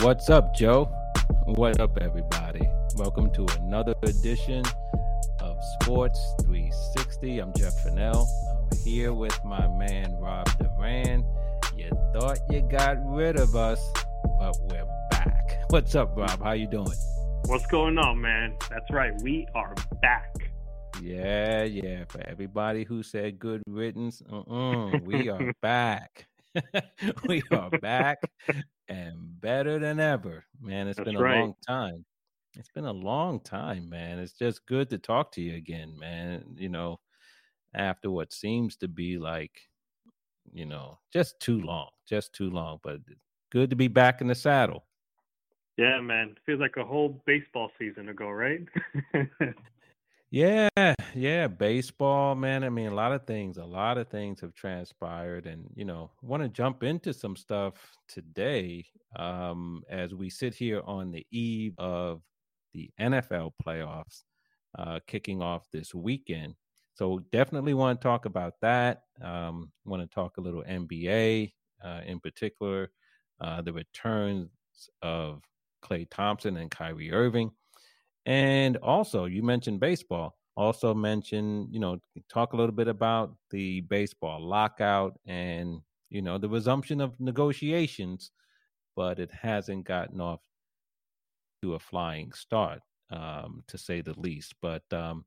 What's up, Joe? What up, everybody? Welcome to another edition of Sports 360. I'm Jeff Fennell. I'm here with my man Rob Duran. You thought you got rid of us, but we're back. What's up, Rob? How you doing? What's going on, man? That's right. We are back. Yeah, yeah. For everybody who said good riddance, uh-uh, we are back. we are back and better than ever, man. It's That's been a right. long time. It's been a long time, man. It's just good to talk to you again, man. You know, after what seems to be like, you know, just too long, just too long. But good to be back in the saddle. Yeah, man. Feels like a whole baseball season ago, right? Yeah, yeah, baseball, man. I mean, a lot of things, a lot of things have transpired, and you know, want to jump into some stuff today um, as we sit here on the eve of the NFL playoffs uh, kicking off this weekend. So definitely want to talk about that. Um, want to talk a little NBA uh, in particular, uh, the returns of Klay Thompson and Kyrie Irving. And also, you mentioned baseball. Also, mention you know talk a little bit about the baseball lockout and you know the resumption of negotiations, but it hasn't gotten off to a flying start, um, to say the least. But um,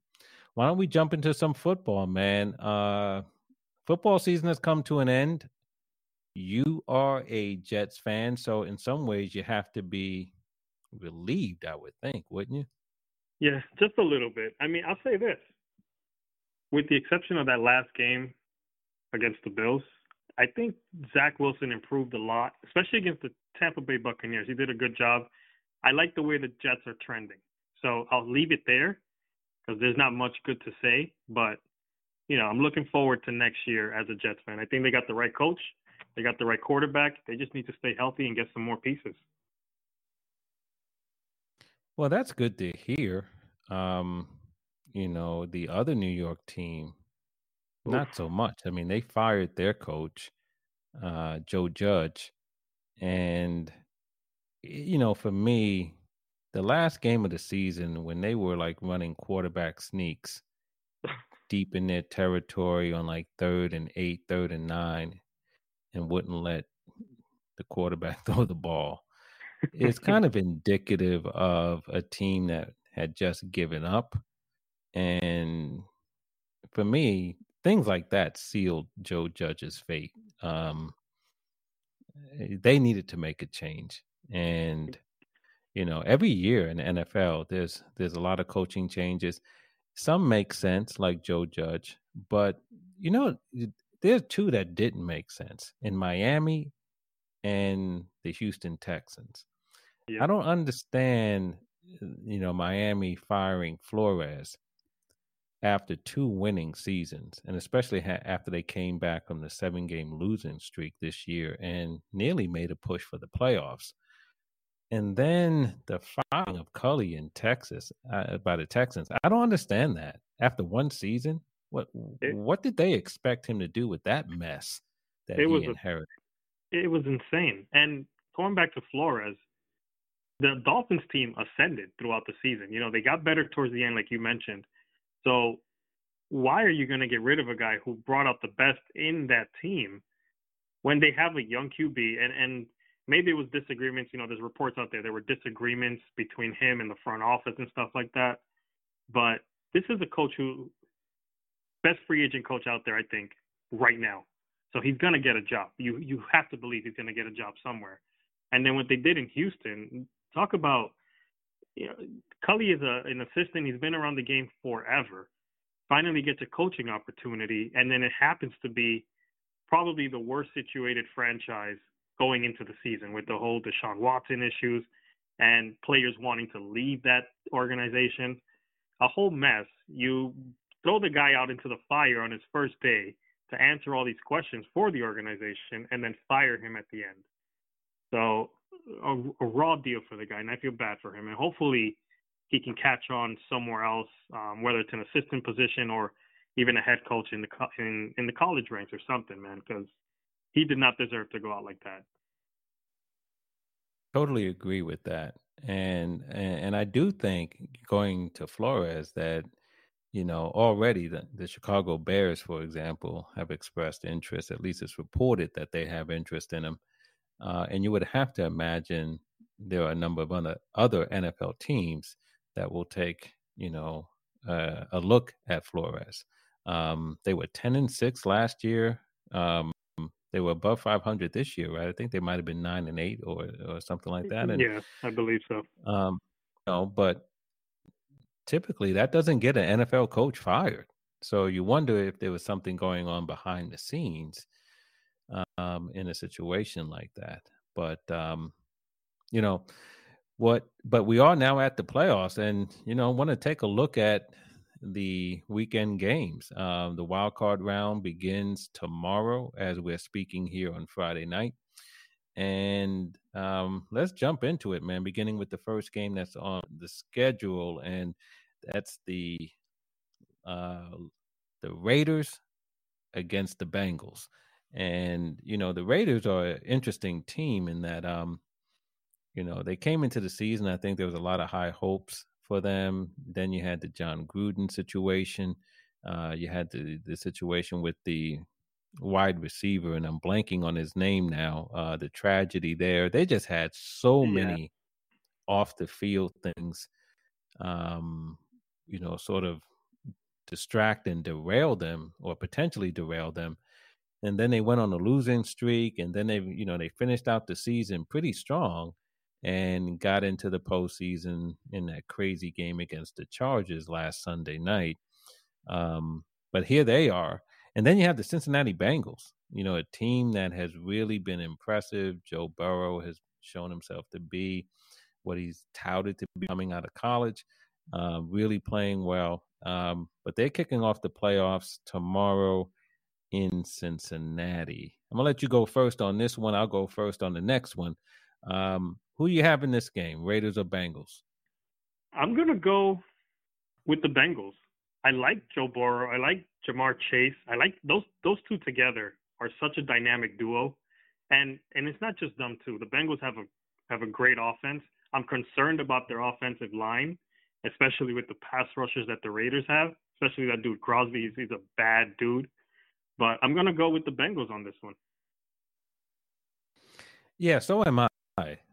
why don't we jump into some football, man? Uh, football season has come to an end. You are a Jets fan, so in some ways you have to be relieved, I would think, wouldn't you? Yeah, just a little bit. I mean, I'll say this. With the exception of that last game against the Bills, I think Zach Wilson improved a lot, especially against the Tampa Bay Buccaneers. He did a good job. I like the way the Jets are trending. So I'll leave it there because there's not much good to say. But, you know, I'm looking forward to next year as a Jets fan. I think they got the right coach, they got the right quarterback. They just need to stay healthy and get some more pieces. Well, that's good to hear. Um, you know, the other New York team, not so much. I mean, they fired their coach, uh, Joe Judge. And, you know, for me, the last game of the season, when they were like running quarterback sneaks deep in their territory on like third and eight, third and nine, and wouldn't let the quarterback throw the ball it's kind of indicative of a team that had just given up. And for me, things like that sealed Joe Judge's fate. Um, eh, they needed to make a change. And, you know, every year in the NFL, there's there's a lot of coaching changes. Some make sense, like Joe Judge, but you know, there's two that didn't make sense in Miami and the Houston Texans. Yeah. I don't understand, you know, Miami firing Flores after two winning seasons, and especially ha- after they came back from the seven game losing streak this year and nearly made a push for the playoffs. And then the firing of Culley in Texas uh, by the Texans. I don't understand that. After one season, what It- what did they expect him to do with that mess that It he was a- inherited? it was insane. And going back to Flores, the Dolphins team ascended throughout the season. You know, they got better towards the end, like you mentioned. So why are you going to get rid of a guy who brought out the best in that team when they have a young QB? And and maybe it was disagreements. You know, there's reports out there there were disagreements between him and the front office and stuff like that. But this is a coach who best free agent coach out there, I think, right now. So he's gonna get a job. You you have to believe he's gonna get a job somewhere. And then what they did in Houston, talk about you know, Culley is a, an assistant. He's been around the game forever. Finally gets a coaching opportunity, and then it happens to be probably the worst situated franchise going into the season with the whole Deshaun Watson issues and players wanting to leave that organization. A whole mess. You throw the guy out into the fire on his first day to answer all these questions for the organization and then fire him at the end. So a, a raw deal for the guy, and I feel bad for him. And hopefully he can catch on somewhere else, um, whether it's an assistant position or even a head coach in the co- in in the college ranks or something, man, because he did not deserve to go out like that. Totally agree with that. And, and and I do think going to Flores that you know already the, the Chicago Bears, for example, have expressed interest. At least it's reported that they have interest in him. Uh, and you would have to imagine there are a number of other other NFL teams that will take you know uh, a look at Flores. Um, they were ten and six last year. Um, they were above 500 this year, right? I think they might have been nine and eight or or something like that. And, yeah, I believe so. Um, you know, but typically that doesn't get an NFL coach fired. So you wonder if there was something going on behind the scenes um, in a situation like that. But um, you know what? But we are now at the playoffs, and you know, want to take a look at the weekend games. Um, the wild card round begins tomorrow as we're speaking here on Friday night. And um, let's jump into it, man, beginning with the first game that's on the schedule. And that's the uh, the Raiders against the Bengals. And, you know, the Raiders are an interesting team in that, um, you know, they came into the season. I think there was a lot of high hopes for them. Then you had the Jon Gruden situation. Uh, you had the the situation with the wide receiver, and I'm blanking on his name now. Uh, the tragedy there. They just had so yeah. many off the field things, um, you know, sort of distract and derail them, or potentially derail them. And then they went on a losing streak, and then they, you know, they finished out the season pretty strong and got into the postseason in that crazy game against the Chargers last Sunday night. Um, but here they are. And then you have the Cincinnati Bengals, you know, a team that has really been impressive. Joe Burrow has shown himself to be what he's touted to be coming out of college, uh, really playing well. Um, but they're kicking off the playoffs tomorrow in Cincinnati. I'm to let you go first on this one. I'll go first on the next one. Um, who you have in this game, Raiders or Bengals? I'm gonna go with the Bengals. I like Joe Burrow. I like Ja'Marr Chase. I like those those two together are such a dynamic duo, and and it's not just them two. The Bengals have a have a great offense. I'm concerned about their offensive line, especially with the pass rushers that the Raiders have. Especially that dude Crosby. He's, he's a bad dude. But I'm gonna go with the Bengals on this one. Yeah, so am I.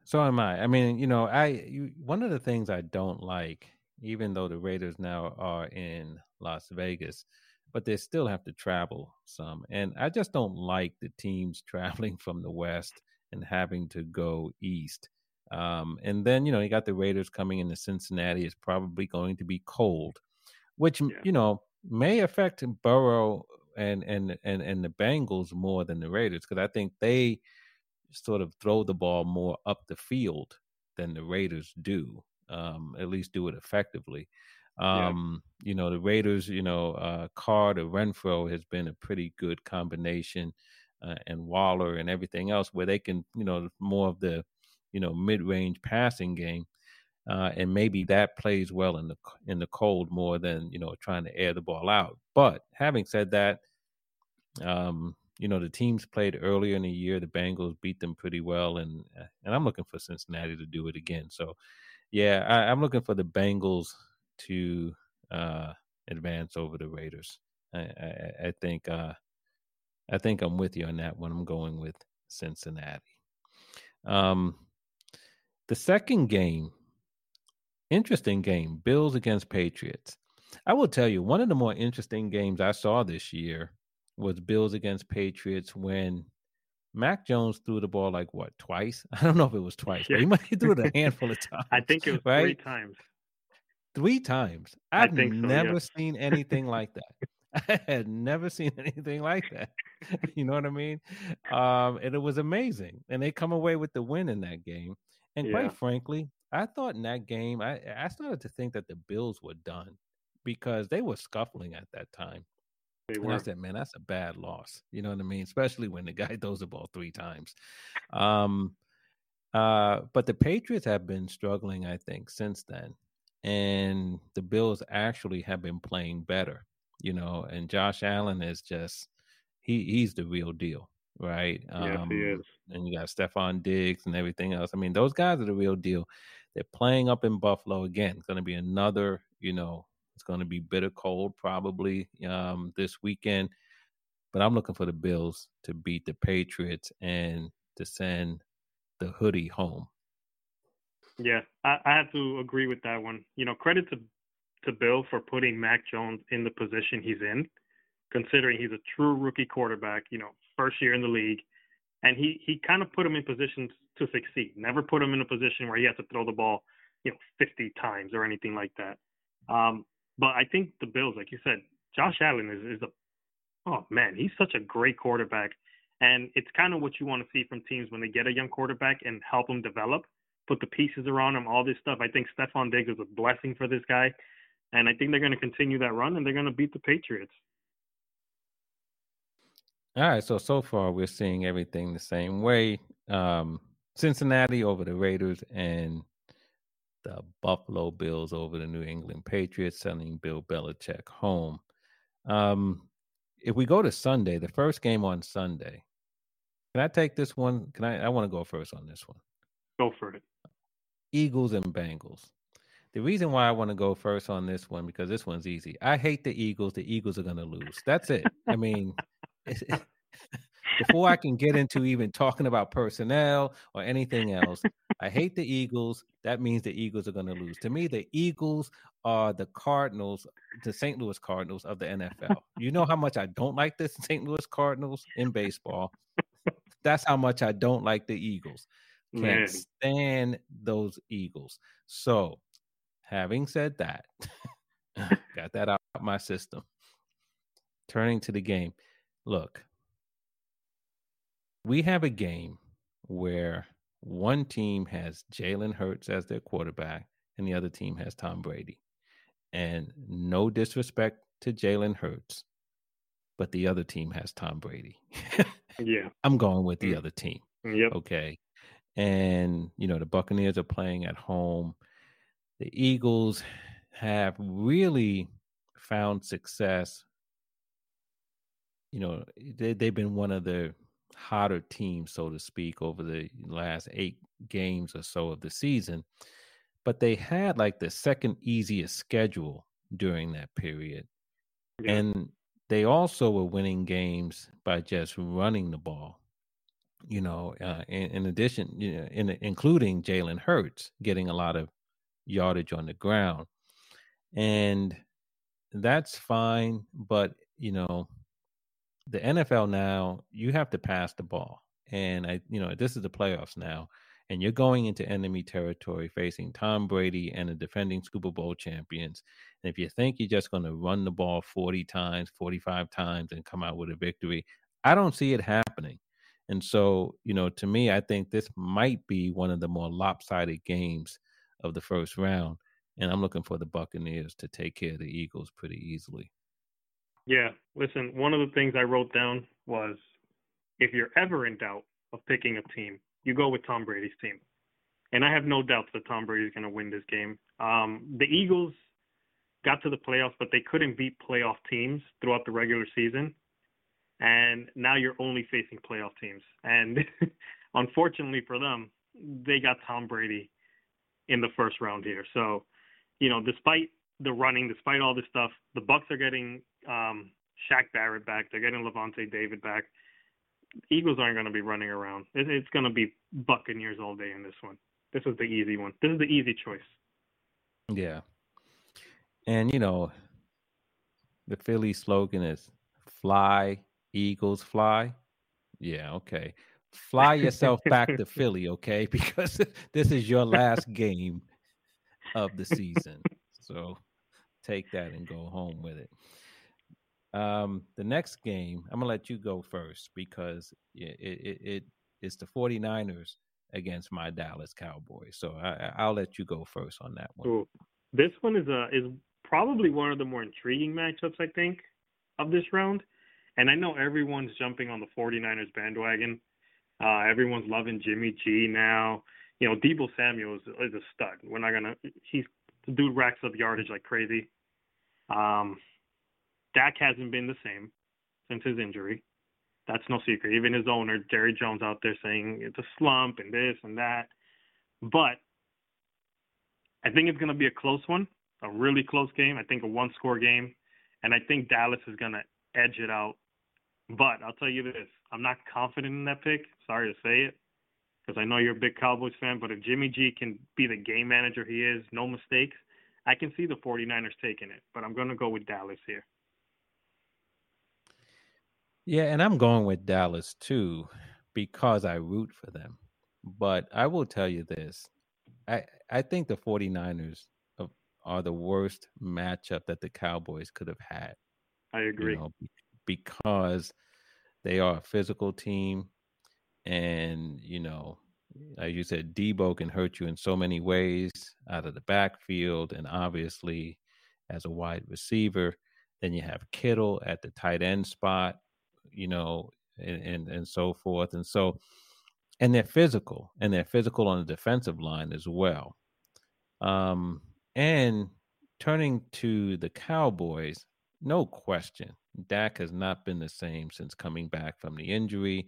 So am I. I mean, you know, I you, one of the things I don't like, even though the Raiders now are in Las Vegas, but they still have to travel some, and I just don't like the teams traveling from the West and having to go east. Um, and then you know you got the Raiders coming into Cincinnati. It's probably going to be cold, which yeah. you know may affect Burrow and and and and the Bengals more than the Raiders because I think they sort of throw the ball more up the field than the Raiders do. Um, at least do it effectively. Um, yeah. You know, the Raiders, you know, uh, Carr to Renfrow has been a pretty good combination, uh, and Waller and everything else, where they can, you know, more of the, you know, mid-range passing game, uh, and maybe that plays well in the in the cold more than you know trying to air the ball out. But having said that, um, you know the teams played earlier in the year. The Bengals beat them pretty well, and uh, and I'm looking for Cincinnati to do it again. So, yeah, I, am looking for the Bengals to uh, advance over the Raiders. I, I, I think uh, I think I'm with you on that one. I'm going with Cincinnati. Um, the second game, interesting game, Bills against Patriots. I will tell you, one of the more interesting games I saw this year was Bills against Patriots when Mac Jones threw the ball like what twice? I don't know if it was twice, yeah. but he might have threw it a handful of times. I think it was right? three times. Three times. I've so, never yeah. seen anything like that. I had never seen anything like that. you know what I mean? Um, and it was amazing. And they come away with the win in that game. And yeah. quite frankly, I thought in that game, I, I started to think that the Bills were done because they were scuffling at that time. They and I said, man, that's a bad loss. You know what I mean? Especially when the guy throws the ball three times. Um, uh, but the Patriots have been struggling, I think, since then. And the Bills actually have been playing better, you know, and Josh Allen is just he he's the real deal. right? Yes, um, he is. And you got Stefon Diggs and everything else. I mean, those guys are the real deal. They're playing up in Buffalo again. It's going to be another, you know, it's going to be bitter cold probably um, this weekend. But I'm looking for the Bills to beat the Patriots and to send the hoodie home. Yeah, I, I have to agree with that one. You know, credit to to Bill for putting Mac Jones in the position he's in, considering he's a true rookie quarterback. You know, first year in the league, and he he kind of put him in positions to succeed. Never put him in a position where he has to throw the ball, you know, 50 times or anything like that. Um, but I think the Bills, like you said, Josh Allen is is a oh man, he's such a great quarterback, and it's kind of what you want to see from teams when they get a young quarterback and help him develop, put the pieces around him, all this stuff. I think Stefon Diggs is a blessing for this guy, and I think they're going to continue that run and they're going to beat the Patriots. All right, so so far we're seeing everything the same way. Um, Cincinnati over the Raiders and the Buffalo Bills over the New England Patriots, sending Bill Belichick home. Um, if we go to Sunday, the first game on Sunday, can I take this one? Can I? I want to go first on this one. Go for it. Eagles and Bengals. The reason why I want to go first on this one because this one's easy. I hate the Eagles. The Eagles are going to lose. That's it. I mean, before I can get into even talking about personnel or anything else, I hate the Eagles. That means the Eagles are going to lose. To me, the Eagles are the Cardinals, the St. Louis Cardinals of the NFL. You know how much I don't like the St. Louis Cardinals in baseball. That's how much I don't like the Eagles. Can't Man. stand those Eagles. So, having said that, got that out of my system. Turning to the game. Look, we have a game where one team has Jalen Hurts as their quarterback and the other team has Tom Brady. And no disrespect to Jalen Hurts, but the other team has Tom Brady. yeah. I'm going with the mm. other team. Yep. Okay. And, you know, the Buccaneers are playing at home. The Eagles have really found success. You know, they, they've been one of the hotter teams, so to speak, over the last eight games or so of the season. But they had like the second easiest schedule during that period. Yeah. And they also were winning games by just running the ball. You know, uh, in, in, addition, you know, in, including Jalen Hurts getting a lot of yardage on the ground. And that's fine. But, you know, the NFL now, you have to pass the ball. And I, you know, this is the playoffs now, and you're going into enemy territory facing Tom Brady and the defending Super Bowl champions. And if you think you're just going to run the ball 40 times, 45 times, and come out with a victory, I don't see it happening. And so, you know, to me, I think this might be one of the more lopsided games of the first round. And I'm looking for the Buccaneers to take care of the Eagles pretty easily. Yeah, listen, one of the things I wrote down was if you're ever in doubt of picking a team, you go with Tom Brady's team. And I have no doubts that Tom Brady is going to win this game. Um, the Eagles got to the playoffs, but they couldn't beat playoff teams throughout the regular season. And now you're only facing playoff teams. And unfortunately for them, they got Tom Brady in the first round here. So, you know, despite the running, despite all this stuff, the Bucks are getting um, Shaq Barrett back. They're getting Lavonte David back. Eagles aren't going to be running around. It, it's going to be Buccaneers all day in this one. This is the easy one. This is the easy choice. Yeah. And, you know, the Philly slogan is fly, Eagles fly. Yeah, okay. Fly yourself back to Philly, okay? Because this is your last game of the season. So take that and go home with it. Um, the next game, I'm gonna let you go first because it, it, it it's the 49ers against my Dallas Cowboys. So I, will let you go first on that one. Ooh. This one is a is probably one of the more intriguing matchups I think of this round. And I know everyone's jumping on the 49ers bandwagon. Uh, everyone's loving Jimmy G now. You know, Deebo Samuel is, is a stud. We're not gonna. He's the dude racks up yardage like crazy. Um, Dak hasn't been the same since his injury. That's no secret. Even his owner, Jerry Jones, out there saying it's a slump and this and that. But I think it's going to be a close one, a really close game. I think a one score game. And I think Dallas is going to edge it out. But I'll tell you this I'm not confident in that pick. Sorry to say it, because I know you're a big Cowboys fan. But if Jimmy G can be the game manager he is, no mistakes, I can see the 49ers taking it. But I'm going to go with Dallas here. Yeah, and I'm going with Dallas too because I root for them. But I will tell you this. I I think the 49ers are the worst matchup that the Cowboys could have had. I agree. You know, because they are a physical team and you know, as you said, Deebo can hurt you in so many ways out of the backfield and obviously as a wide receiver. Then you have Kittle at the tight end spot you know, and, and, and so forth. And so, and they're physical, and they're physical on the defensive line as well. Um, and turning to the Cowboys, no question, Dak has not been the same since coming back from the injury.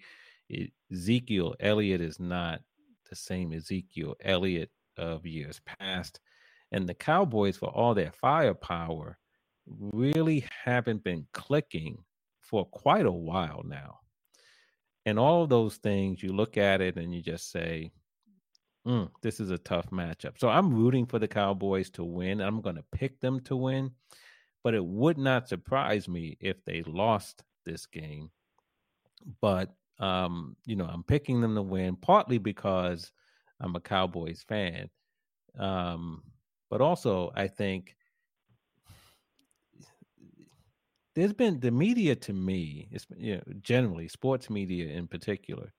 Ezekiel Elliott is not the same Ezekiel Elliott of years past. And the Cowboys, for all their firepower, really haven't been clicking for quite a while now. And all of those things, you look at it and you just say, mm, this is a tough matchup. So I'm rooting for the Cowboys to win. I'm going to pick them to win, but it would not surprise me if they lost this game. But, um, you know, I'm picking them to win partly because I'm a Cowboys fan. Um, but also, I think there's been the media to me, it's you know, generally sports media in particular,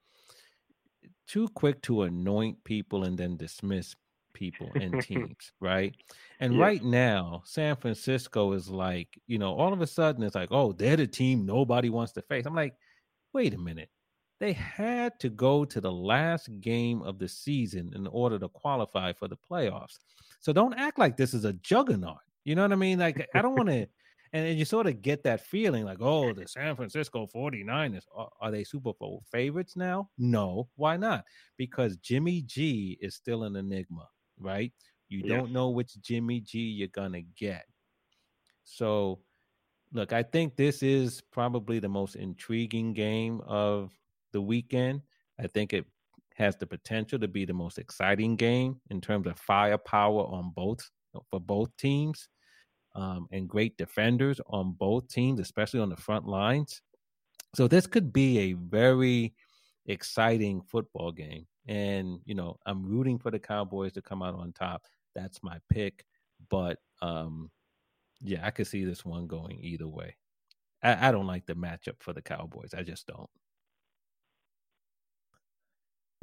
too quick to anoint people and then dismiss people and teams, right? And yeah. right now, San Francisco is like, you know, all of a sudden it's like, oh, they're the team nobody wants to face. I'm like, wait a minute. They had to go to the last game of the season in order to qualify for the playoffs. So don't act like this is a juggernaut. You know what I mean? Like, I don't want to and you sort of get that feeling like, oh, the San Francisco 49ers, are, are, they Super Bowl favorites now? No. Why not? Because Jimmy G is still an enigma, right? You yes. don't know which Jimmy G you're going to get. So, look, I think this is probably the most intriguing game of the weekend. I think it has the potential to be the most exciting game in terms of firepower on both for both teams um, and great defenders on both teams, especially on the front lines. So this could be a very exciting football game. And, you know, I'm rooting for the Cowboys to come out on top. That's my pick. But um, yeah, I could see this one going either way. I, I don't like the matchup for the Cowboys. I just don't.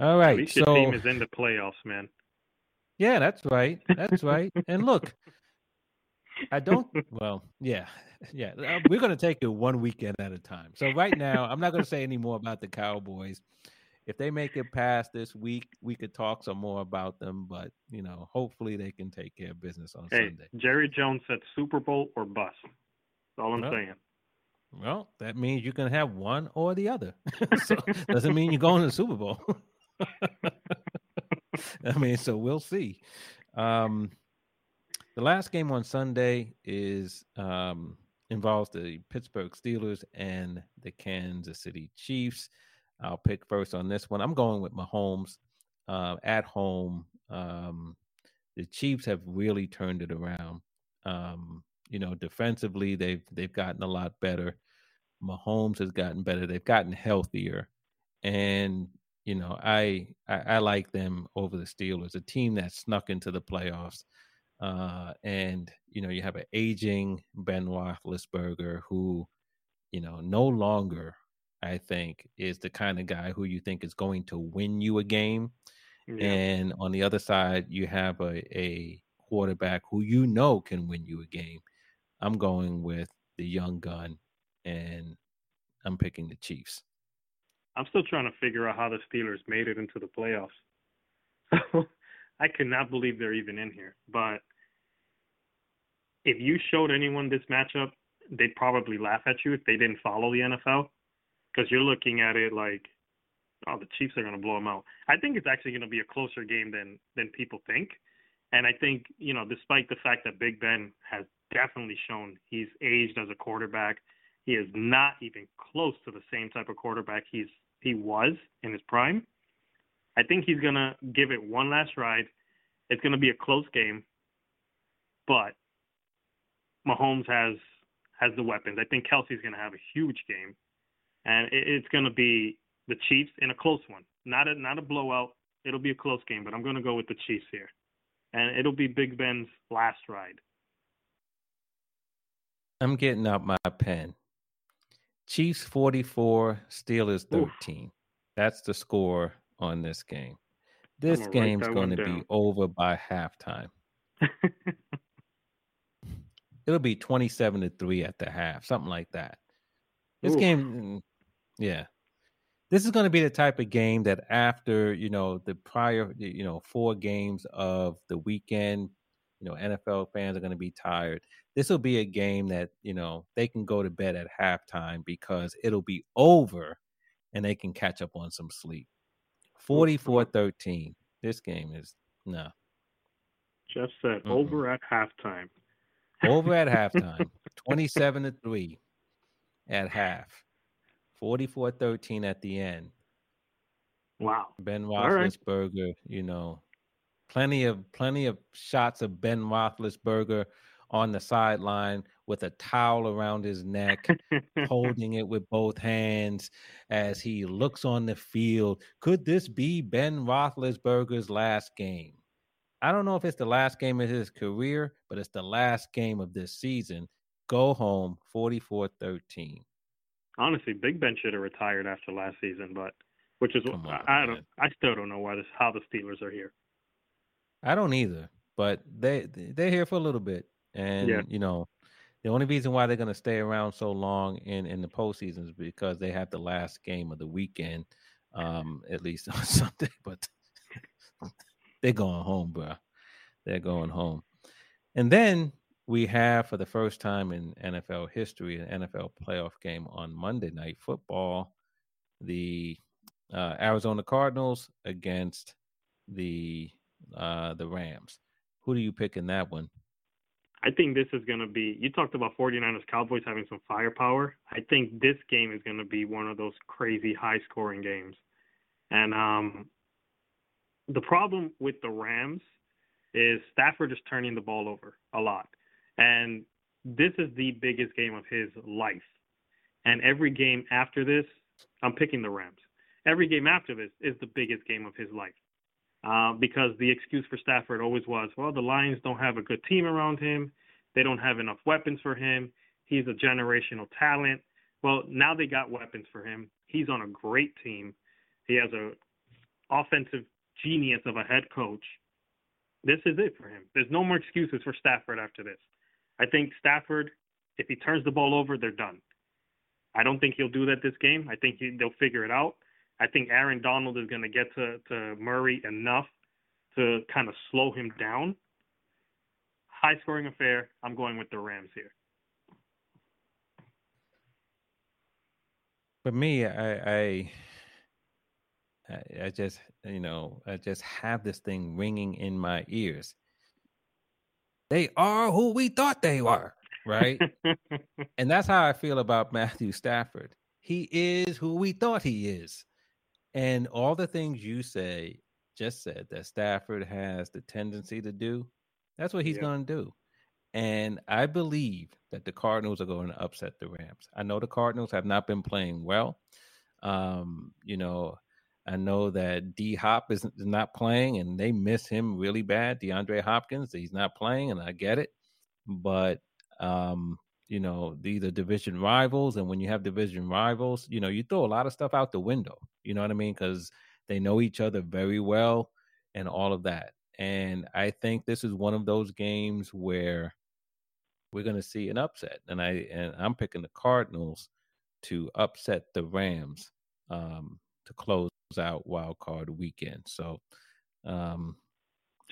All right. At least so, your team is in the playoffs, man. Yeah, that's right. That's right. and look, I don't. Well, yeah, yeah. Uh, we're going to take it one weekend at a time. So right now, I'm not going to say any more about the Cowboys. If they make it past this week, we could talk some more about them. But you know, hopefully they can take care of business on hey, Sunday. Jerry Jones said Super Bowl or bust. That's all I'm well, saying. Well, that means you can have one or the other. so doesn't mean you're going to the Super Bowl. I mean, so we'll see. Um, the last game on Sunday is um, involves the Pittsburgh Steelers and the Kansas City Chiefs. I'll pick first on this one. I'm going with Mahomes uh, at home. Um, the Chiefs have really turned it around. Um, you know, defensively they've they've gotten a lot better. Mahomes has gotten better. They've gotten healthier, and you know, I, I I like them over the Steelers, a team that snuck into the playoffs. Uh, and you know, you have an aging Ben Roethlisberger who, you know, no longer I think is the kind of guy who you think is going to win you a game. Yeah. And on the other side, you have a, a quarterback who you know can win you a game. I'm going with the young gun, and I'm picking the Chiefs. I'm still trying to figure out how the Steelers made it into the playoffs. I cannot believe they're even in here. But if you showed anyone this matchup, they'd probably laugh at you if they didn't follow the NFL. because you're looking at it like, oh, the Chiefs are going to blow them out. I think it's actually going to be a closer game than than people think. And I think, you know, despite the fact that Big Ben has definitely shown he's aged as a quarterback, he is not even close to the same type of quarterback he's he was in his prime. I think he's gonna give it one last ride. It's gonna be a close game, but Mahomes has has the weapons. I think Kelce's gonna have a huge game, and it, it's gonna be the Chiefs in a close one. Not a not a blowout. It'll be a close game, but I'm gonna go with the Chiefs here, and it'll be Big Ben's last ride. I'm getting out my pen. Chiefs 44, Steelers 13. Oof. That's the score on this game. This game's going to be over by halftime. It'll be 27 to 3 at the half, something like that. This Oof. game mm, yeah. This is going to be the type of game that after, you know, the prior, you know, four games of the weekend, you know, NFL fans are going to be tired. This will be a game that, you know, they can go to bed at halftime because it'll be over and they can catch up on some sleep. 44 13. This game is no. Jeff said mm over at halftime. Over at halftime. 27 to 3 at half. 44 13 at the end. Wow. Ben Roethlisberger, right. you know, plenty of plenty of shots of Ben Roethlisberger on the sideline with a towel around his neck, holding it with both hands as he looks on the field. Could this be Ben Roethlisberger's last game? I don't know if it's the last game of his career, but it's the last game of this season. Go home 44 13. Honestly, Big Ben should have retired after last season, but which is on, I, I don't I still don't know why this how the Steelers are here. I don't either, but they they're here for a little bit. And yeah. you know, the only reason why they're going to stay around so long in in the postseason is because they have the last game of the weekend, um, at least on Sunday. But they're going home, bro. They're going home. And then we have, for the first time in NFL history, an NFL playoff game on Monday Night Football. The uh, Arizona Cardinals against the uh, the Rams. Who do you pick in that one? I think this is going to be, you talked about 49ers Cowboys having some firepower. I think this game is going to be one of those crazy high scoring games. And um, the problem with the Rams is Stafford is turning the ball over a lot. And this is the biggest game of his life. And every game after this, I'm picking the Rams. Every game after this is the biggest game of his life. Uh, because the excuse for Stafford always was, well, the Lions don't have a good team around him. They don't have enough weapons for him. He's a generational talent. Well, now they got weapons for him. He's on a great team. He has a offensive genius of a head coach. This is it for him. There's no more excuses for Stafford after this. I think Stafford, if he turns the ball over, they're done. I don't think he'll do that this game. I think he, they'll figure it out. I think Aaron Donald is going to get to, to Murray enough to kind of slow him down. High scoring affair. I'm going with the Rams here. For me, I, I I just, you know, I just have this thing ringing in my ears. They are who we thought they were, right? and that's how I feel about Matthew Stafford. He is who we thought he is. And all the things you say, just said that Stafford has the tendency to do, that's what he's yeah. going to do. And I believe that the Cardinals are going to upset the Rams. I know the Cardinals have not been playing well. Um, you know, I know that D Hop is, not playing and they miss him really bad. DeAndre Hopkins, he's not playing, and I get it. But um, you know, these are division rivals, and when you have division rivals, you know, you throw a lot of stuff out the window. You know what I mean? Because they know each other very well and all of that. And I think this is one of those games where we're going to see an upset, and I and I'm picking the Cardinals to upset the Rams um, to close out wild card weekend. So, um,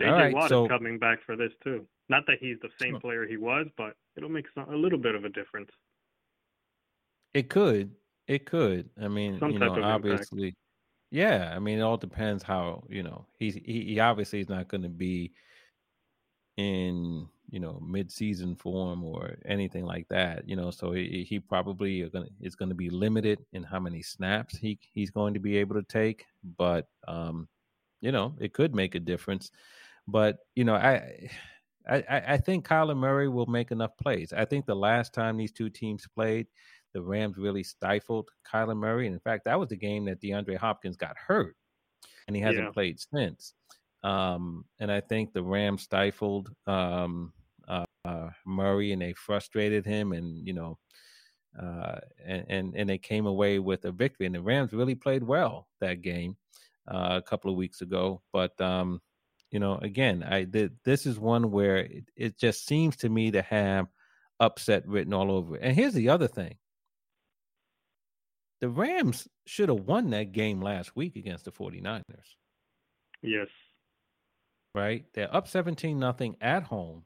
JJ right, Watt so, is coming back for this too. Not that he's the same player he was, but it'll make some, a little bit of a difference. It could, It could. I mean, Some you know, of impact. obviously, yeah. I mean, it all depends how you know he's he, he obviously is not going to be in you know mid-season form or anything like that. You know, so he, he probably gonna, is going to be limited in how many snaps he he's going to be able to take. But um, you know, it could make a difference. But you know, I. I, I think Kyler Murray will make enough plays. I think the last time these two teams played, the Rams really stifled Kyler Murray. And in fact, that was the game that DeAndre Hopkins got hurt, and he hasn't Yeah. played since. Um, and I think the Rams stifled um, Murray, and they frustrated him, and you know, uh, and, and and they came away with a victory. And the Rams really played well that game uh, a couple of weeks ago. But um, you know, again, I did. This is one where it, it just seems to me to have upset written all over it. And here's the other thing: the Rams should have won that game last week against the 49ers, Yes. right? They're up 17 nothing at home,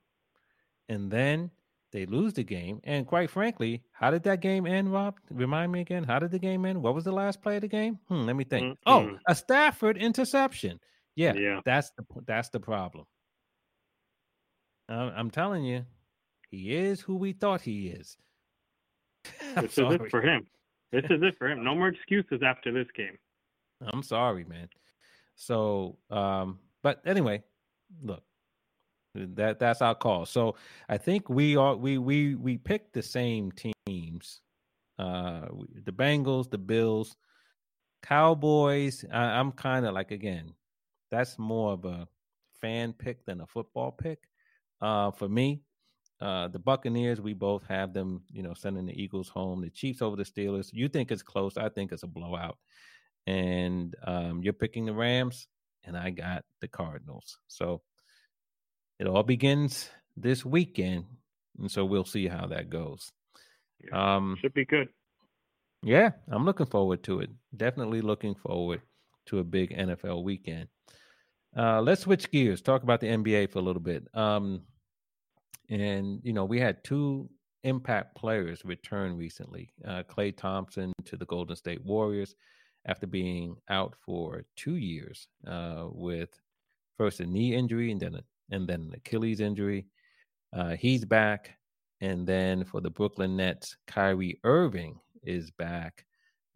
and then they lose the game. And quite frankly, how did that game end, Rob? Remind me again. How did the game end? What was the last play of the game? Hmm, let me think. Oh, Mm-mm. a Stafford interception. Yeah, Yeah. that's the that's the problem. I'm, I'm telling you, he is who we thought he is. This is it for him. This is it for him. No more excuses after this game. I'm sorry, man. So, um, but anyway, look, that that's our call. So I think we are we we we picked the same teams. Uh, the Bengals, the Bills, Cowboys. I, I'm kind of like again, that's more of a fan pick than a football pick. Uh, for me, uh, the Buccaneers, we both have them, you know, sending the Eagles home. The Chiefs over the Steelers. You think it's close? I think it's a blowout. And um, you're picking the Rams, and I got the Cardinals. So it all begins this weekend, and so we'll see how that goes. Yeah. Um, Should be good. yeah, I'm looking forward to it. Definitely looking forward to a big NFL weekend. Uh, let's switch gears. Talk about the NBA for a little bit. Um, and you know, we had two impact players return recently. Uh, Klay Thompson to the Golden State Warriors after being out for two years uh, with first a knee injury and then a, and then an Achilles injury. Uh, he's back, and then for the Brooklyn Nets, Kyrie Irving is back.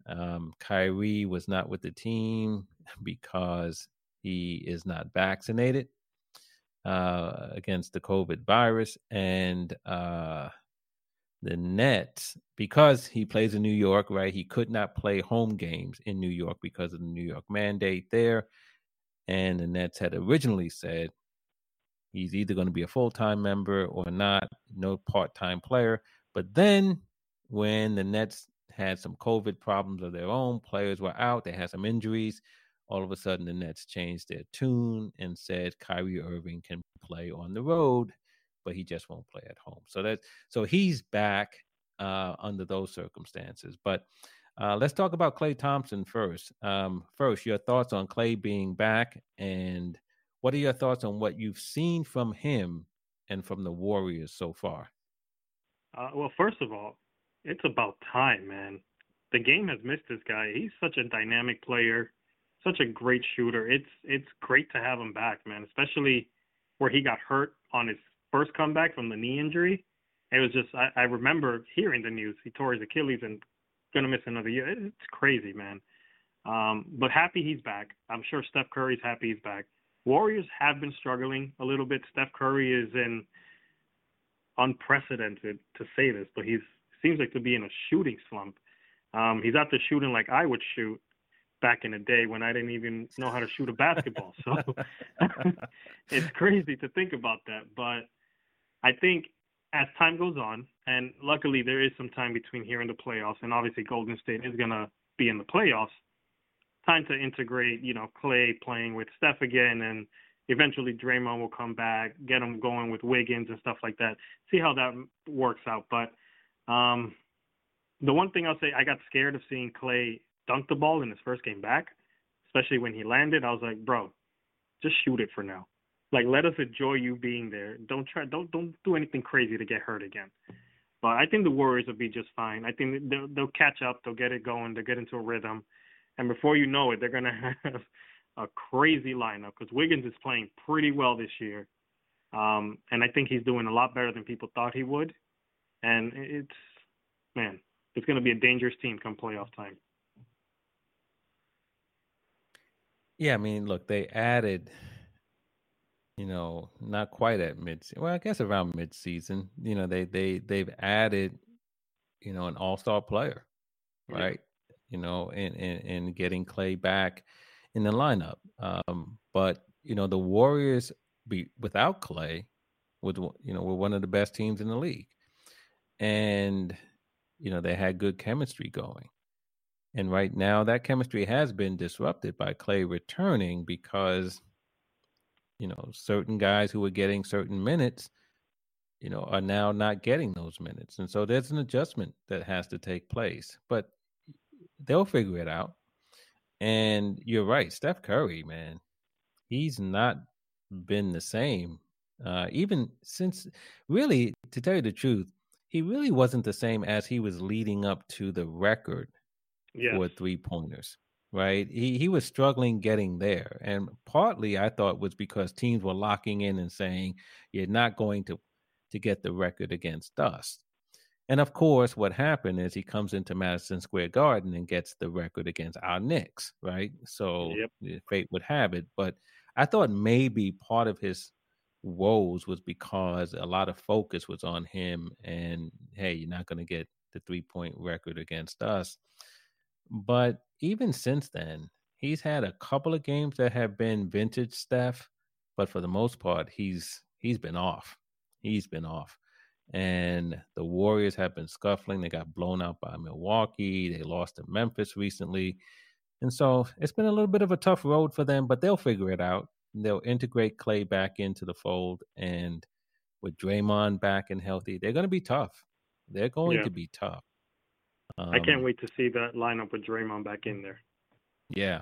Um, Kyrie was not with the team because he is not vaccinated uh, against the COVID virus, and uh, the Nets because he plays in New York, right? He could not play home games in New York because of the New York mandate there, and the Nets had originally said he's either going to be a full time member or not, no part time player. But then when the Nets had some COVID problems of their own, players were out, they had some injuries. All of a sudden, the Nets changed their tune and said Kyrie Irving can play on the road, but he just won't play at home. So that so he's back uh, under those circumstances. But uh, let's talk about Klay Thompson first. Um, first, your thoughts on Klay being back, and what are your thoughts on what you've seen from him and from the Warriors so far? Uh, well, first of all, it's about time, man. The game has missed this guy. He's such a dynamic player, such a great shooter. It's it's great to have him back, man. Especially where he got hurt on his first comeback from the knee injury. It was just I, I remember hearing the news. He tore his Achilles and gonna miss another year. It's crazy, man. Um, but happy he's back. I'm sure Steph Curry's happy he's back. Warriors have been struggling a little bit. Steph Curry is in unprecedented to say this, but he seems like to be in a shooting slump. Um, he's out there shooting like I would shoot back in the day when I didn't even know how to shoot a basketball. So it's crazy to think about that. But I think as time goes on, and luckily there is some time between here and the playoffs, and obviously Golden State is gonna be in the playoffs. Time to integrate, you know, Klay playing with Steph again, and eventually Draymond will come back, get him going with Wiggins and stuff like that. See how that works out. But um, the one thing I'll say, I got scared of seeing Klay dunk the ball in his first game back, especially when he landed. I was like, bro, just shoot it for now. Like, let us enjoy you being there. Don't try, don't don't do anything crazy to get hurt again. But I think the Warriors will be just fine. I think they'll, they'll catch up. They'll get it going. They'll get into a rhythm, and before you know it, they're gonna have a crazy lineup because Wiggins is playing pretty well this year, um, and I think he's doing a lot better than people thought he would. And it's man, it's gonna be a dangerous team come playoff time. Yeah, I mean, look, they added you know, not quite at mid. Well, I guess around mid season. You know, they they they've added, you know, an all star player, right? You know, and, and and getting Klay back in the lineup. Um, but you know, the Warriors be without Klay, with you know, were one of the best teams in the league, and you know they had good chemistry going. And right now, that chemistry has been disrupted by Klay returning because you know, certain guys who were getting certain minutes, you know, are now not getting those minutes. And so there's an adjustment that has to take place. But they'll figure it out. And you're right, Steph Curry, man, he's not been the same. Uh, even since really, to tell you the truth, he really wasn't the same as he was leading up to the record for three pointers right? He he was struggling getting there, and partly I thought was because teams were locking in and saying you're not going to to get the record against us. And of course, what happened is he comes into Madison Square Garden and gets the record against our Knicks, right? So yep. Eh, fate would have it. But I thought maybe part of his woes was because a lot of focus was on him and hey, you're not going to get the three point record against us. But even since then, he's had a couple of games that have been vintage Steph, but for the most part, he's he's been off. He's been off. And the Warriors have been scuffling. They got blown out by Milwaukee. They lost to Memphis recently. And so it's been a little bit of a tough road for them, but they'll figure it out. They'll integrate Klay back into the fold. And with Draymond back and healthy, they're going to be tough. They're going yeah. to be tough. Um, I can't um, wait to see that lineup with Draymond back in there. Yeah,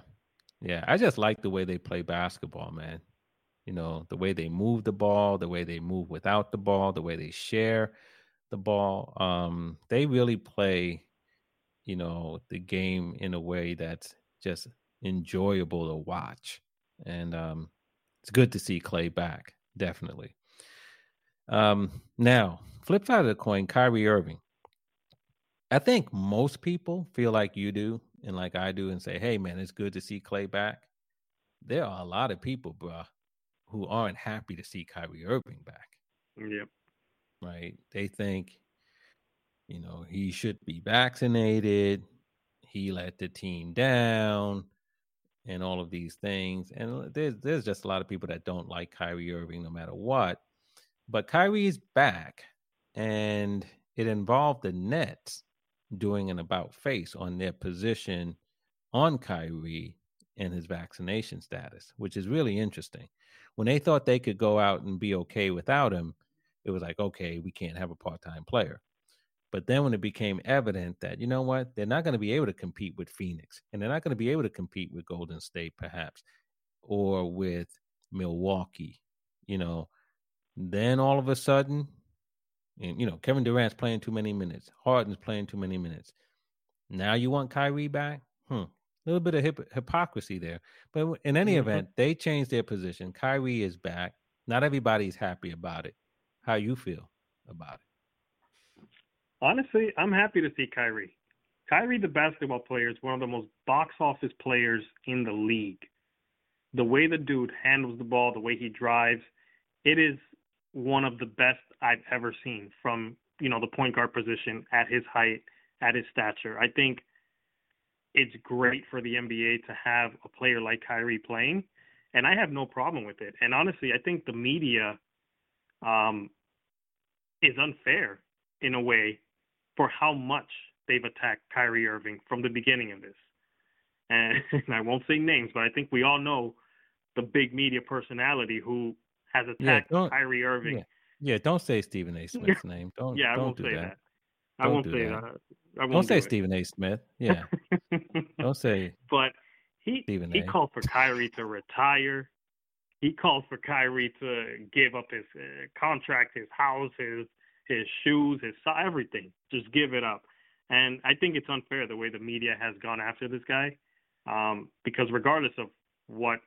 yeah. I just like the way they play basketball, man. You know, the way they move the ball, the way they move without the ball, the way they share the ball. Um, they really play, you know, the game in a way that's just enjoyable to watch. And um, it's good to see Klay back, definitely. Um, now, flip side of the coin, Kyrie Irving. I think most people feel like you do and like I do and say, hey, man, it's good to see Klay back. There are a lot of people, bruh, who aren't happy to see Kyrie Irving back. Yep. Right. They think, you know, he should be vaccinated. He let the team down and all of these things. And there's there's just a lot of people that don't like Kyrie Irving no matter what. But Kyrie is back and it involved the Nets doing an about face on their position on Kyrie and his vaccination status, which is really interesting. When they thought they could go out and be okay without him, it was like, okay, we can't have a part time player. But then when it became evident that, you know what, they're not going to be able to compete with Phoenix and they're not going to be able to compete with Golden State, perhaps, or with Milwaukee, you know, then all of a sudden and you know, Kevin Durant's playing too many minutes. Harden's playing too many minutes. Now you want Kyrie back? Hmm. A little bit of hip- hypocrisy there. But in any mm-hmm. event, they changed their position. Kyrie is back. Not everybody's happy about it. How you feel about it? Honestly, I'm happy to see Kyrie. Kyrie, the basketball player, is one of the most box office players in the league. The way the dude handles the ball, the way he drives, it is one of the best I've ever seen from you know the point guard position at his height, at his stature. I think it's great for the NBA to have a player like Kyrie playing, and I have no problem with it. And honestly, I think the media um, is unfair in a way for how much they've attacked Kyrie Irving from the beginning of this. And, and I won't say names, but I think we all know the big media personality who has attacked yeah, Kyrie Irving. Yeah. yeah. don't say Stephen A. Smith's name. Don't. yeah, I don't won't do say that. that. I won't say that. that. I won't don't say Stephen A. Smith. Yeah. don't say. But he Stephen he a. called for Kyrie to retire. He called for Kyrie to give up his uh, contract, his house, his his shoes, his everything. Just give it up. And I think it's unfair the way the media has gone after this guy, um, because regardless of what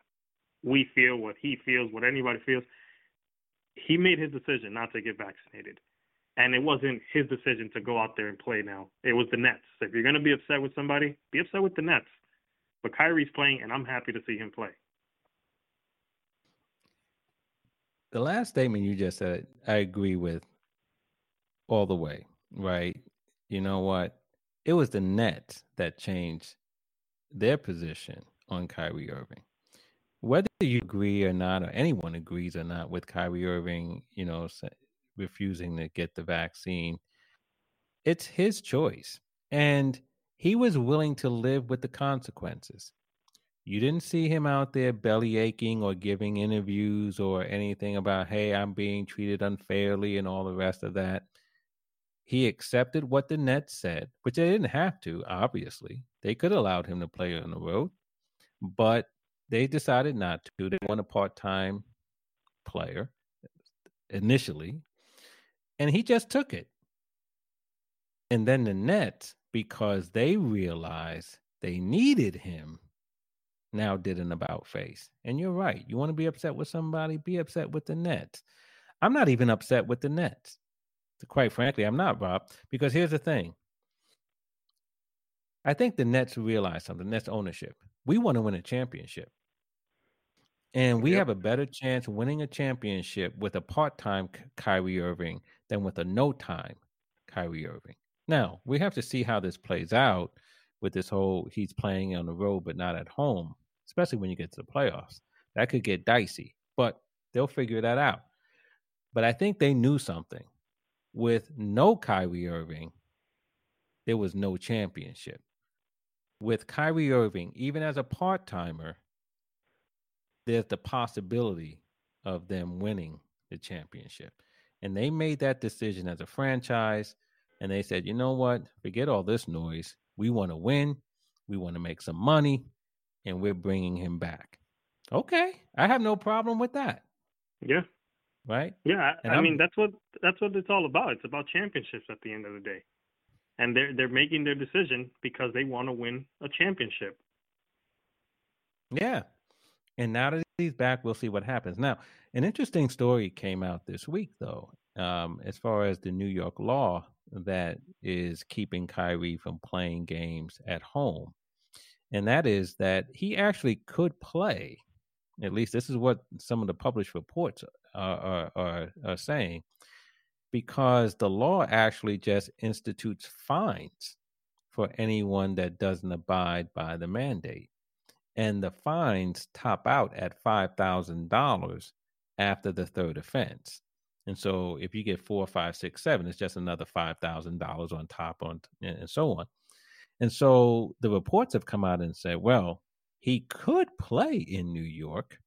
we feel, what he feels, what anybody feels, he made his decision not to get vaccinated. And it wasn't his decision to go out there and play now. It was the Nets. If you're going to be upset with somebody, be upset with the Nets. But Kyrie's playing, and I'm happy to see him play. The last statement you just said, I agree with all the way, right? You know what? It was the Nets that changed their position on Kyrie Irving. Whether you agree or not, or anyone agrees or not with Kyrie Irving, you know, refusing to get the vaccine, it's his choice. And he was willing to live with the consequences. You didn't see him out there belly aching or giving interviews or anything about, hey, I'm being treated unfairly and all the rest of that. He accepted what the Nets said, which they didn't have to, obviously. They could have allowed him to play on the road, but they decided not to. They want a part time player initially, and he just took it. And then the Nets, because they realized they needed him, now did an about face. And you're right. You want to be upset with somebody, be upset with the Nets. I'm not even upset with the Nets. Quite frankly, I'm not, Rob, because here's the thing. I think the Nets realize something, Nets ownership. We want to win a championship. And we yep. have a better chance winning a championship with a part time Kyrie Irving than with a no time Kyrie Irving. Now, we have to see how this plays out with this whole he's playing on the road but not at home, especially when you get to the playoffs. That could get dicey, but they'll figure that out. But I think they knew something. With no Kyrie Irving, there was no championship. With Kyrie Irving, even as a part timer, there's the possibility of them winning the championship. And they made that decision as a franchise. And they said, you know what? Forget all this noise. We want to win. We want to make some money. And we're bringing him back. Okay. I have no problem with that. Yeah. Right? Yeah. And I I'm, mean, that's what that's what it's all about. It's about championships at the end of the day. And they're they're making their decision because they want to win a championship. Yeah. And now that he's back, we'll see what happens. Now, an interesting story came out this week, though, um, as far as the New York law that is keeping Kyrie from playing games at home. And that is that he actually could play. At least this is what some of the published reports are, are, are, are saying, because the law actually just institutes fines for anyone that doesn't abide by the mandate and the fines top out at $5,000 after the third offense. And so if you get four, five, six, seven, it's just another $5,000 on top on and so on. And so the reports have come out and said, well, he could play in New York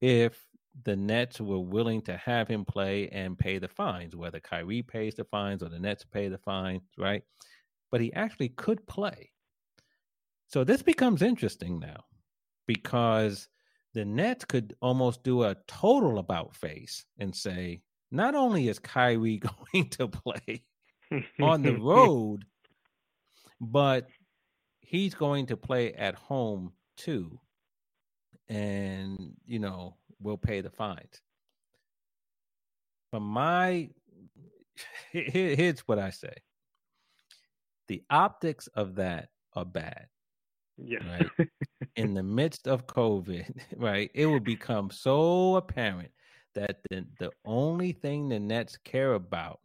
if the Nets were willing to have him play and pay the fines, whether Kyrie pays the fines or the Nets pay the fines, right? But he actually could play. So this becomes interesting now because the Nets could almost do a total about face and say, not only is Kyrie going to play on the road, but he's going to play at home too. And, you know, we'll pay the fines. But my, here's what I say the optics of that are bad. Yeah. Right. In the midst of COVID, right, it will become so apparent that the, the only thing the Nets care about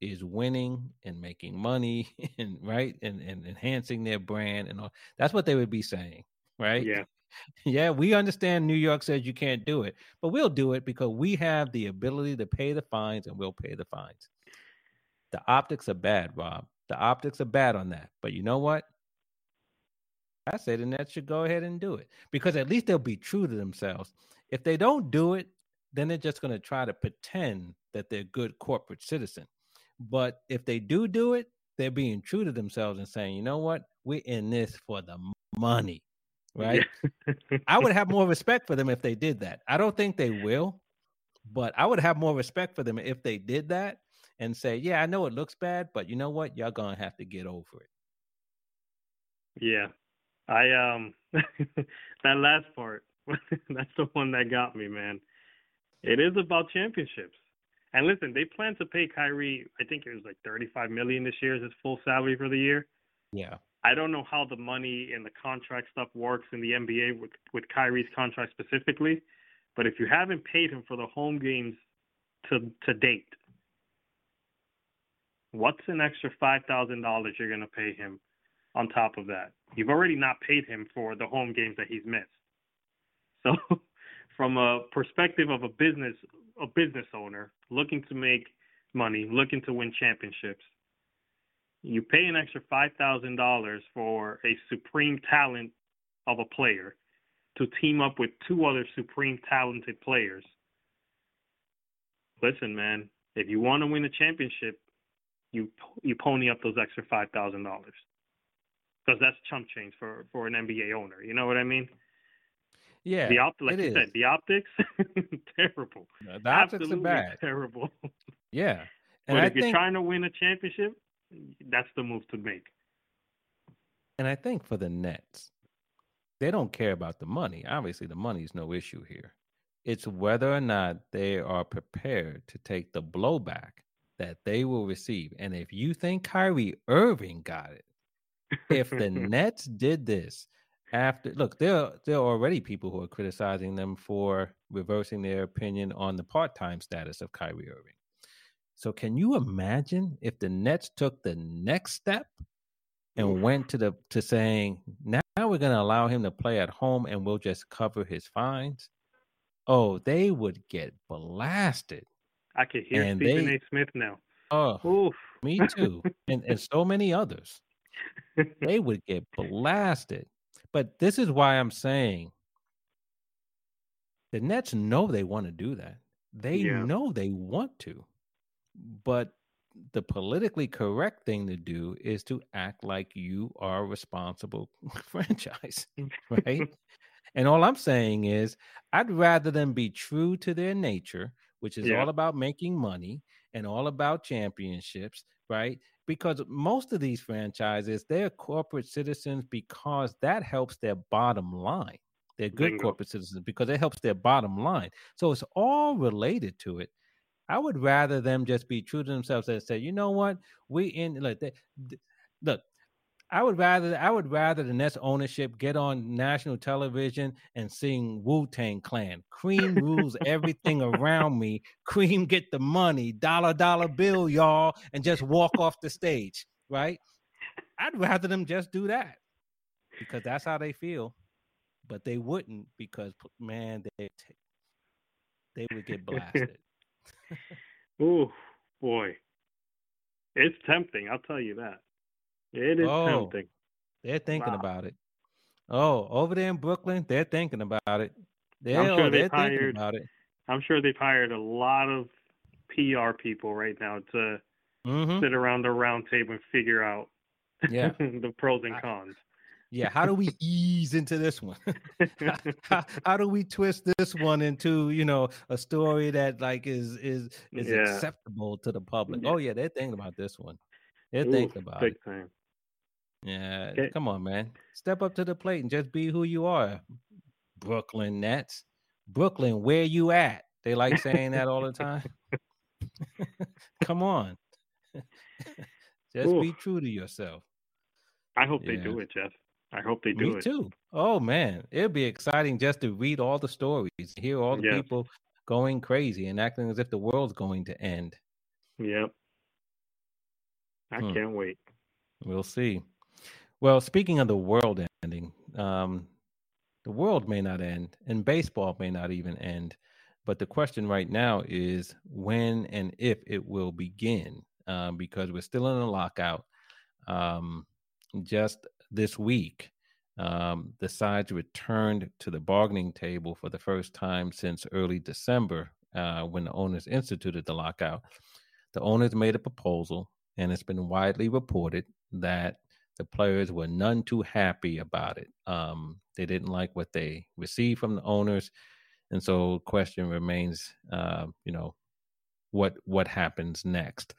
is winning and making money and right and, and enhancing their brand and all that's what they would be saying. Right. Yeah. Yeah, we understand New York says you can't do it, but we'll do it because we have the ability to pay the fines and we'll pay the fines. The optics are bad, Rob. The optics are bad on that. But you know what? I say the that should go ahead and do it because at least they'll be true to themselves. If they don't do it, then they're just going to try to pretend that they're good corporate citizen. But if they do do it, they're being true to themselves and saying, you know what, we're in this for the money, right? Yeah. I would have more respect for them if they did that. I don't think they will, but I would have more respect for them if they did that and say, "Yeah, I know it looks bad, but you know what? Y'all gonna have to get over it." Yeah, I um that last part, that's the one that got me, man. It is about championships. And listen, they plan to pay Kyrie. I think it was like 35 million this year as his full salary for the year. Yeah. I don't know how the money and the contract stuff works in the NBA with with Kyrie's contract specifically, but if you haven't paid him for the home games to to date, what's an extra five thousand dollars you're gonna pay him on top of that? You've already not paid him for the home games that he's missed. So, from a perspective of a business a business owner looking to make money, looking to win championships, you pay an extra five thousand dollars for a supreme talent of a player to team up with two other supreme talented players. Listen, man, if you want to win a championship, you you pony up those extra five thousand dollars because that's chump change for for an NBA owner. You know what I mean? Yeah, the op- like you said, the optics terrible. the optics Absolutely are bad. Terrible. Yeah, and but I if think, you're trying to win a championship, that's the move to make. And I think for the Nets, they don't care about the money. Obviously, the money is no issue here. It's whether or not they are prepared to take the blowback that they will receive. And if you think Kyrie Irving got it, if the Nets did this after look, there there are already people who are criticizing them for reversing their opinion on the part-time status of Kyrie Irving. So can you imagine if the Nets took the next step and went to the to saying now we're going to allow him to play at home and we'll just cover his fines? Oh, they would get blasted. I can hear and Stephen they, A. Smith now. Oh, Oof. me too, and and so many others. They would get blasted. But this is why I'm saying the Nets know they want to do that. They yeah. know they want to. But the politically correct thing to do is to act like you are a responsible franchise, right? and all I'm saying is, I'd rather them be true to their nature, which is yeah. all about making money and all about championships, right? Because most of these franchises, they're corporate citizens because that helps their bottom line. They're good Bingo. corporate citizens because it helps their bottom line. So it's all related to it. I would rather them just be true to themselves and say, you know what, we in look, they, look. I would rather I would rather the Nets ownership get on national television and sing Wu Tang Clan. Cream rules everything around me. Cream get the money, dollar dollar bill, y'all, and just walk off the stage, right? I'd rather them just do that because that's how they feel. But they wouldn't because man, they they would get blasted. oh boy, it's tempting. I'll tell you that. It is oh, tempting. They're thinking wow. about it. Oh, over there in Brooklyn, they're thinking about it. They're, I'm sure oh, they've hired, about it. I'm sure they've hired a lot of PR people right now to mm-hmm. sit around the round table and figure out yeah. the pros and cons yeah how do we ease into this one how, how, do we twist this one into you know a story that like is is is yeah. acceptable to the public yeah. oh yeah they're thinking about this one they're Ooh, thinking about it time. Yeah okay. come on man step up to the plate and just be who you are brooklyn nets brooklyn where you at they like saying that all the time come on just Ooh. be true to yourself I hope yeah. they do it, Jeff. I hope they do Me it. too. Oh man, it'll be exciting just to read all the stories, hear all the yes. people going crazy and acting as if the world's going to end. Yep. I hmm. can't wait. We'll see. Well, speaking of the world ending, um, the world may not end, and baseball may not even end. But the question right now is when and if it will begin, um, because we're still in a lockout. Um, just this week, um, the sides returned to the bargaining table for the first time since early December uh, when the owners instituted the lockout. The owners made a proposal, and it's been widely reported that the players were none too happy about it. Um, they didn't like what they received from the owners, and so question remains, uh, you know, what what happens next.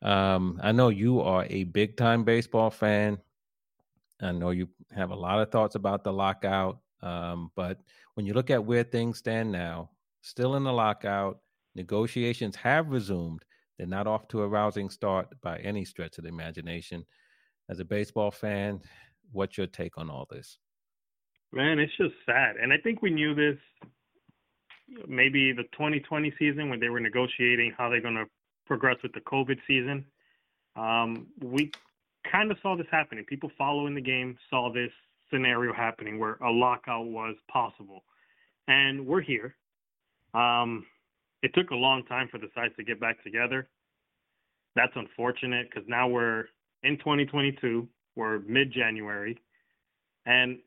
Um, I know you are a big time baseball fan. I know you have a lot of thoughts about the lockout. Um, but when you look at where things stand now, still in the lockout, negotiations have resumed. They're not off to a rousing start by any stretch of the imagination. As a baseball fan, what's your take on all this? Man, it's just sad. And I think we knew this maybe the 2020 season when they were negotiating how they're going to progress with the COVID season. Um, we kind of saw this happening. People following the game saw this scenario happening where a lockout was possible. And we're here. Um, it took a long time for the sides to get back together. That's unfortunate because now we're in 2022. We're mid January. And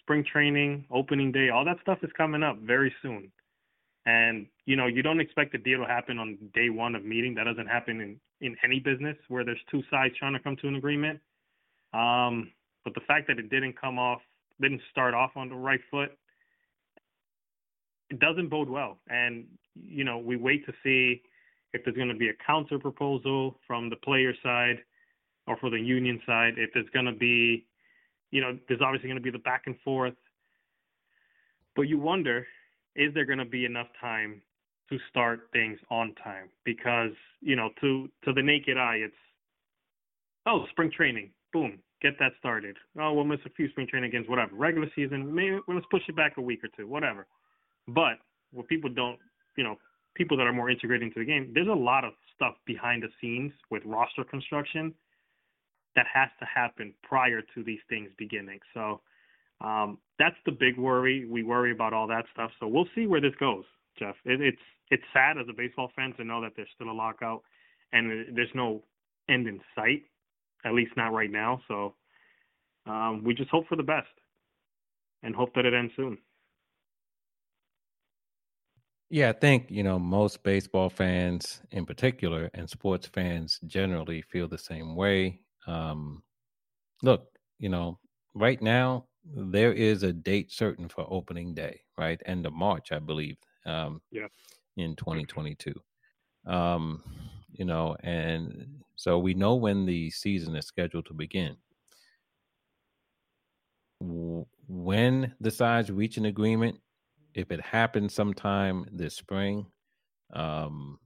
spring training, opening day, all that stuff is coming up very soon. And you know, you don't expect a deal to happen on day one of meeting. That doesn't happen in in any business where there's two sides trying to come to an agreement. Um, but the fact that it didn't come off, didn't start off on the right foot, it doesn't bode well. And you know, we wait to see if there's going to be a counter proposal from the player side or for the union side. If there's going to be, you know, there's obviously going to be the back and forth. But you wonder is there going to be enough time to start things on time? Because you know, to to the naked eye, it's oh, spring training, boom, get that started. Oh, we'll miss a few spring training games, whatever. Regular season, maybe let's push it back a week or two, whatever. But what people don't, you know, people that are more integrated into the game, there's a lot of stuff behind the scenes with roster construction that has to happen prior to these things beginning. So um, that's the big worry. We worry about all that stuff. So we'll see where this goes, Jeff. It, it's it's sad as a baseball fan to know that there's still a lockout and there's no end in sight, at least not right now. So um, we just hope for the best and hope that it ends soon. Yeah, I think, you know, most baseball fans in particular and sports fans generally feel the same way. Um, look, you know, right now there is a date certain for opening day, right? End of March, I believe. Um, yeah. In 2022. Um, you know, and so we know when the season is scheduled to begin. When the sides reach an agreement, if it happens sometime this spring, um,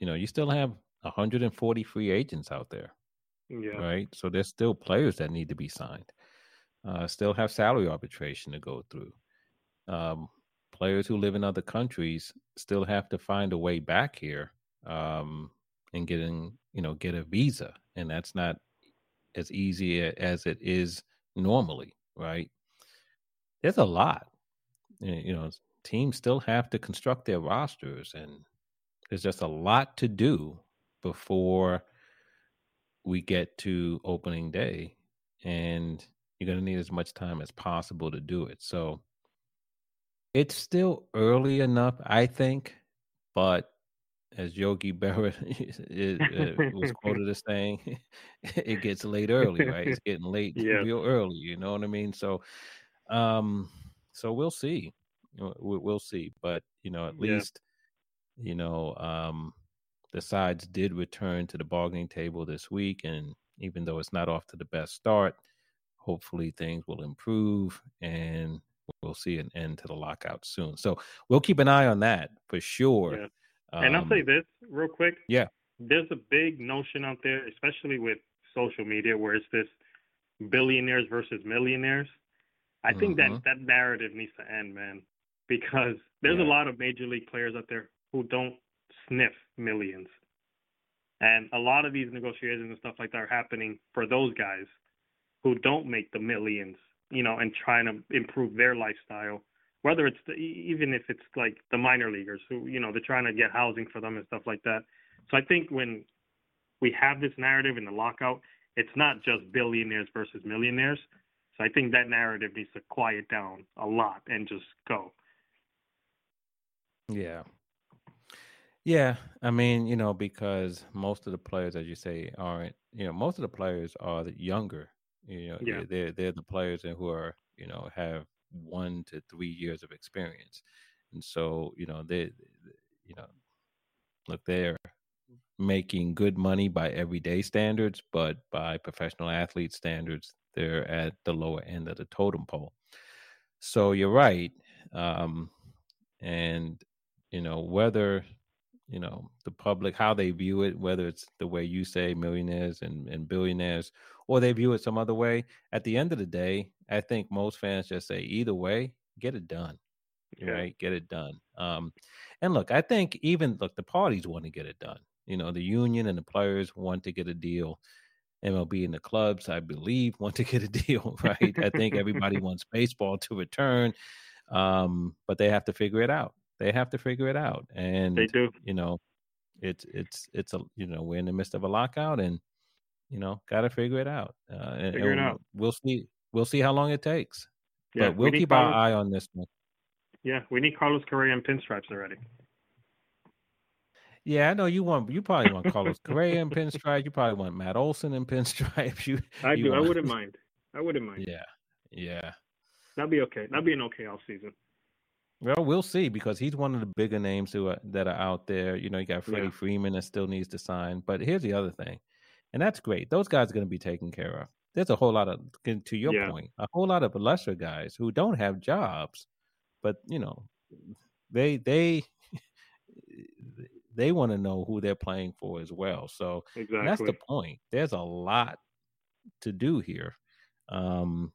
you know, you still have 140 free agents out there. Yeah. Right. So there's still players that need to be signed uh, still have salary arbitration to go through. Um, players who live in other countries still have to find a way back here um, and getting you know get a visa, and that's not as easy as it is normally, right? There's a lot, you know. Teams still have to construct their rosters, and there's just a lot to do before we get to opening day. And you're going to need as much time as possible to do it. So it's still early enough, I think, but as Yogi Berra uh, was quoted as saying, it gets late early, right? It's getting late yeah. real early. You know what I mean? So, um, so we'll see. We'll see, but you know, at yeah. least you know, um, the sides did return to the bargaining table this week, and even though it's not off to the best start, hopefully things will improve and we'll see an end to the lockout soon. So we'll keep an eye on that for sure. Yeah. And um, I'll say this real quick. Yeah. There's a big notion out there, especially with social media, where it's this billionaires versus millionaires. I mm-hmm. think that mm-hmm. that narrative needs to end, man, because there's yeah. a lot of major league players out there who don't sniff millions. And a lot of these negotiations and stuff like that are happening for those guys who don't make the millions, you know, and trying to improve their lifestyle. Whether it's the, even if it's like the minor leaguers who, you know, they're trying to get housing for them and stuff like that. So I think when we have this narrative in the lockout, it's not just billionaires versus millionaires. So I think that narrative needs to quiet down a lot and just go. Yeah. Yeah, I mean, you know, because most of the players, as you say, aren't. You know, most of the players are the younger you know, yeah. they're they're the players who are you know have one to three years of experience, and so you know they, you know, look, they're making good money by everyday standards, but by professional athlete standards, they're at the lower end of the totem pole. So you're right. Um, and, you know, whether, you know, the public, how they view it, whether it's the way you say millionaires and, and billionaires, or they view it some other way, at the end of the day, I think most fans just say, either way, get it done. Yeah. Right? Get it done. Um, and look, I think even look, the parties want to get it done. You know, the union and the players want to get a deal. MLB and the clubs, I believe, want to get a deal, right? I think everybody wants baseball to return, um, but they have to figure it out. They have to figure it out, and they do. You know, it's it's it's a you know we're in the midst of a lockout, and you know got to figure it out. Uh, and, figure and it out. We'll see. We'll see how long it takes. Yeah, but we'll we keep Carlos, our eye on this one. Yeah, we need Carlos Correa and pinstripes already. Yeah, I know you want. You probably want Carlos Correa in pinstripes. You probably want Matt Olson in pinstripes. You, I you do. Want... I wouldn't mind. I wouldn't mind. Yeah, yeah. That'd be okay. That'd be an okay off season. Well, we'll see because he's one of the bigger names who are, that are out there. You know, you got Freddie yeah. Freeman that still needs to sign. But here's the other thing, and that's great. Those guys are going to be taken care of. There's a whole lot of, to your yeah. point, a whole lot of lesser guys who don't have jobs, but you know, they they they want to know who they're playing for as well. So exactly. that's the point. There's a lot to do here. Um,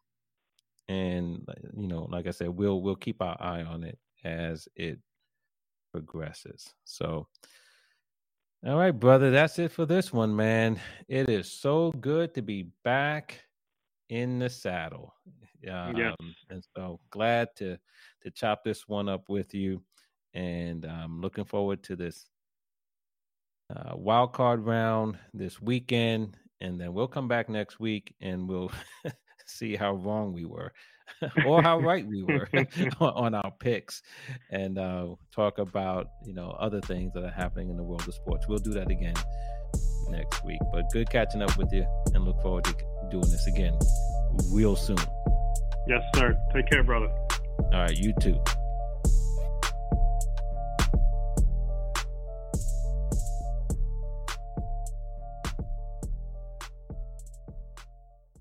and you know, like I said, we'll we'll keep our eye on it as it progresses. So all right, brother, that's it for this one, man. It is so good to be back in the saddle. Um, yes. and so glad to to chop this one up with you and I'm looking forward to this uh, wild card round this weekend, and then we'll come back next week and we'll see how wrong we were or how right we were on our picks, and uh, talk about you know other things that are happening in the world of sports. We'll do that again next week. But good catching up with you, and look forward to doing this again real soon. Yes, sir. Take care, brother. All right, you too.